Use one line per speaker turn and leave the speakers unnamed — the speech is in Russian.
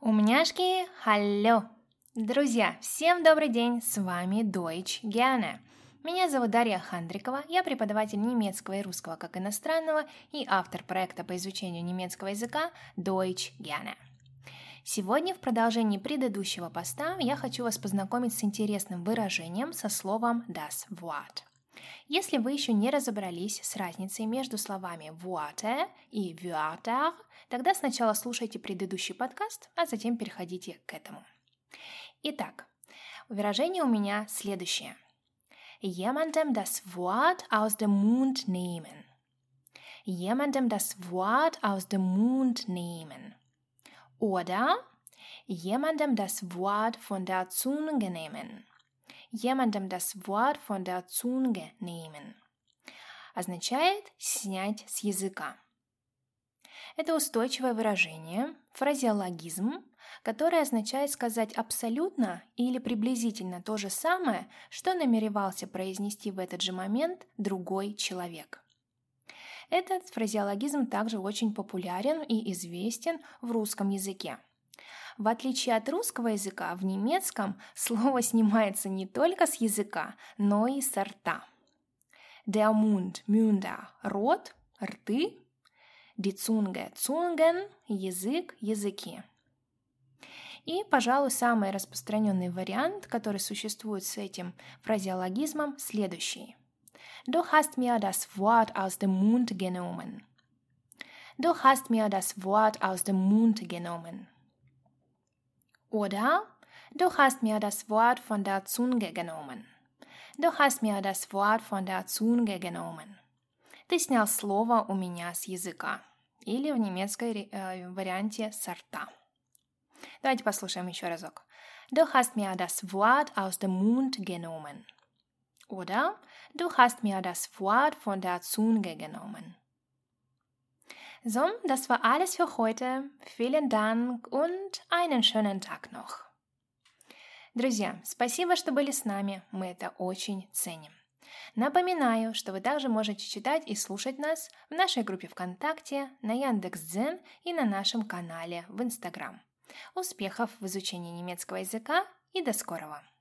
Умняшки, халло! Друзья, всем добрый день, с вами Deutsch Gerne. Меня зовут Дарья Хандрикова, я преподаватель немецкого и русского как иностранного и автор проекта по изучению немецкого языка Deutsch Gerne. Сегодня в продолжении предыдущего поста я хочу вас познакомить с интересным выражением со словом das Wort. Если вы еще не разобрались с разницей между словами Worte и Wörter, тогда сначала слушайте предыдущий подкаст, а затем переходите к этому. Итак, выражение у меня следующее. Jemandem das Wort aus dem Mund nehmen. Jemandem das Wort aus dem Mund nehmen. Oder jemandem das Wort von der Zunge nehmen jemandem das Wort von der Zunge nehmen. Означает снять с языка. Это устойчивое выражение, фразеологизм, который означает сказать абсолютно или приблизительно то же самое, что намеревался произнести в этот же момент другой человек. Этот фразеологизм также очень популярен и известен в русском языке – в отличие от русского языка, в немецком слово снимается не только с языка, но и с рта. Der Mund, Münder – рот, рты. Die Zunge, Zungen – язык, языки. И, пожалуй, самый распространенный вариант, который существует с этим фразеологизмом, следующий. Du hast mir das Wort aus dem Mund genommen. Du hast mir das Wort aus dem Mund genommen. Oder du hast mir das Wort von der Zunge genommen. Du hast mir das Wort von der Zunge genommen. Ты снял слово у меня с языка. Или в немецкой э, варианте с рта. Давайте послушаем еще разок. Du hast mir das Wort aus dem Mund genommen. Oder du hast mir das Wort von der Zunge genommen. So, das war alles für heute. Vielen Dank und einen schönen Tag noch. Друзья, спасибо, что были с нами. Мы это очень ценим. Напоминаю, что вы также можете читать и слушать нас в нашей группе ВКонтакте, на Яндекс.Дзен и на нашем канале в Инстаграм. Успехов в изучении немецкого языка и до скорого!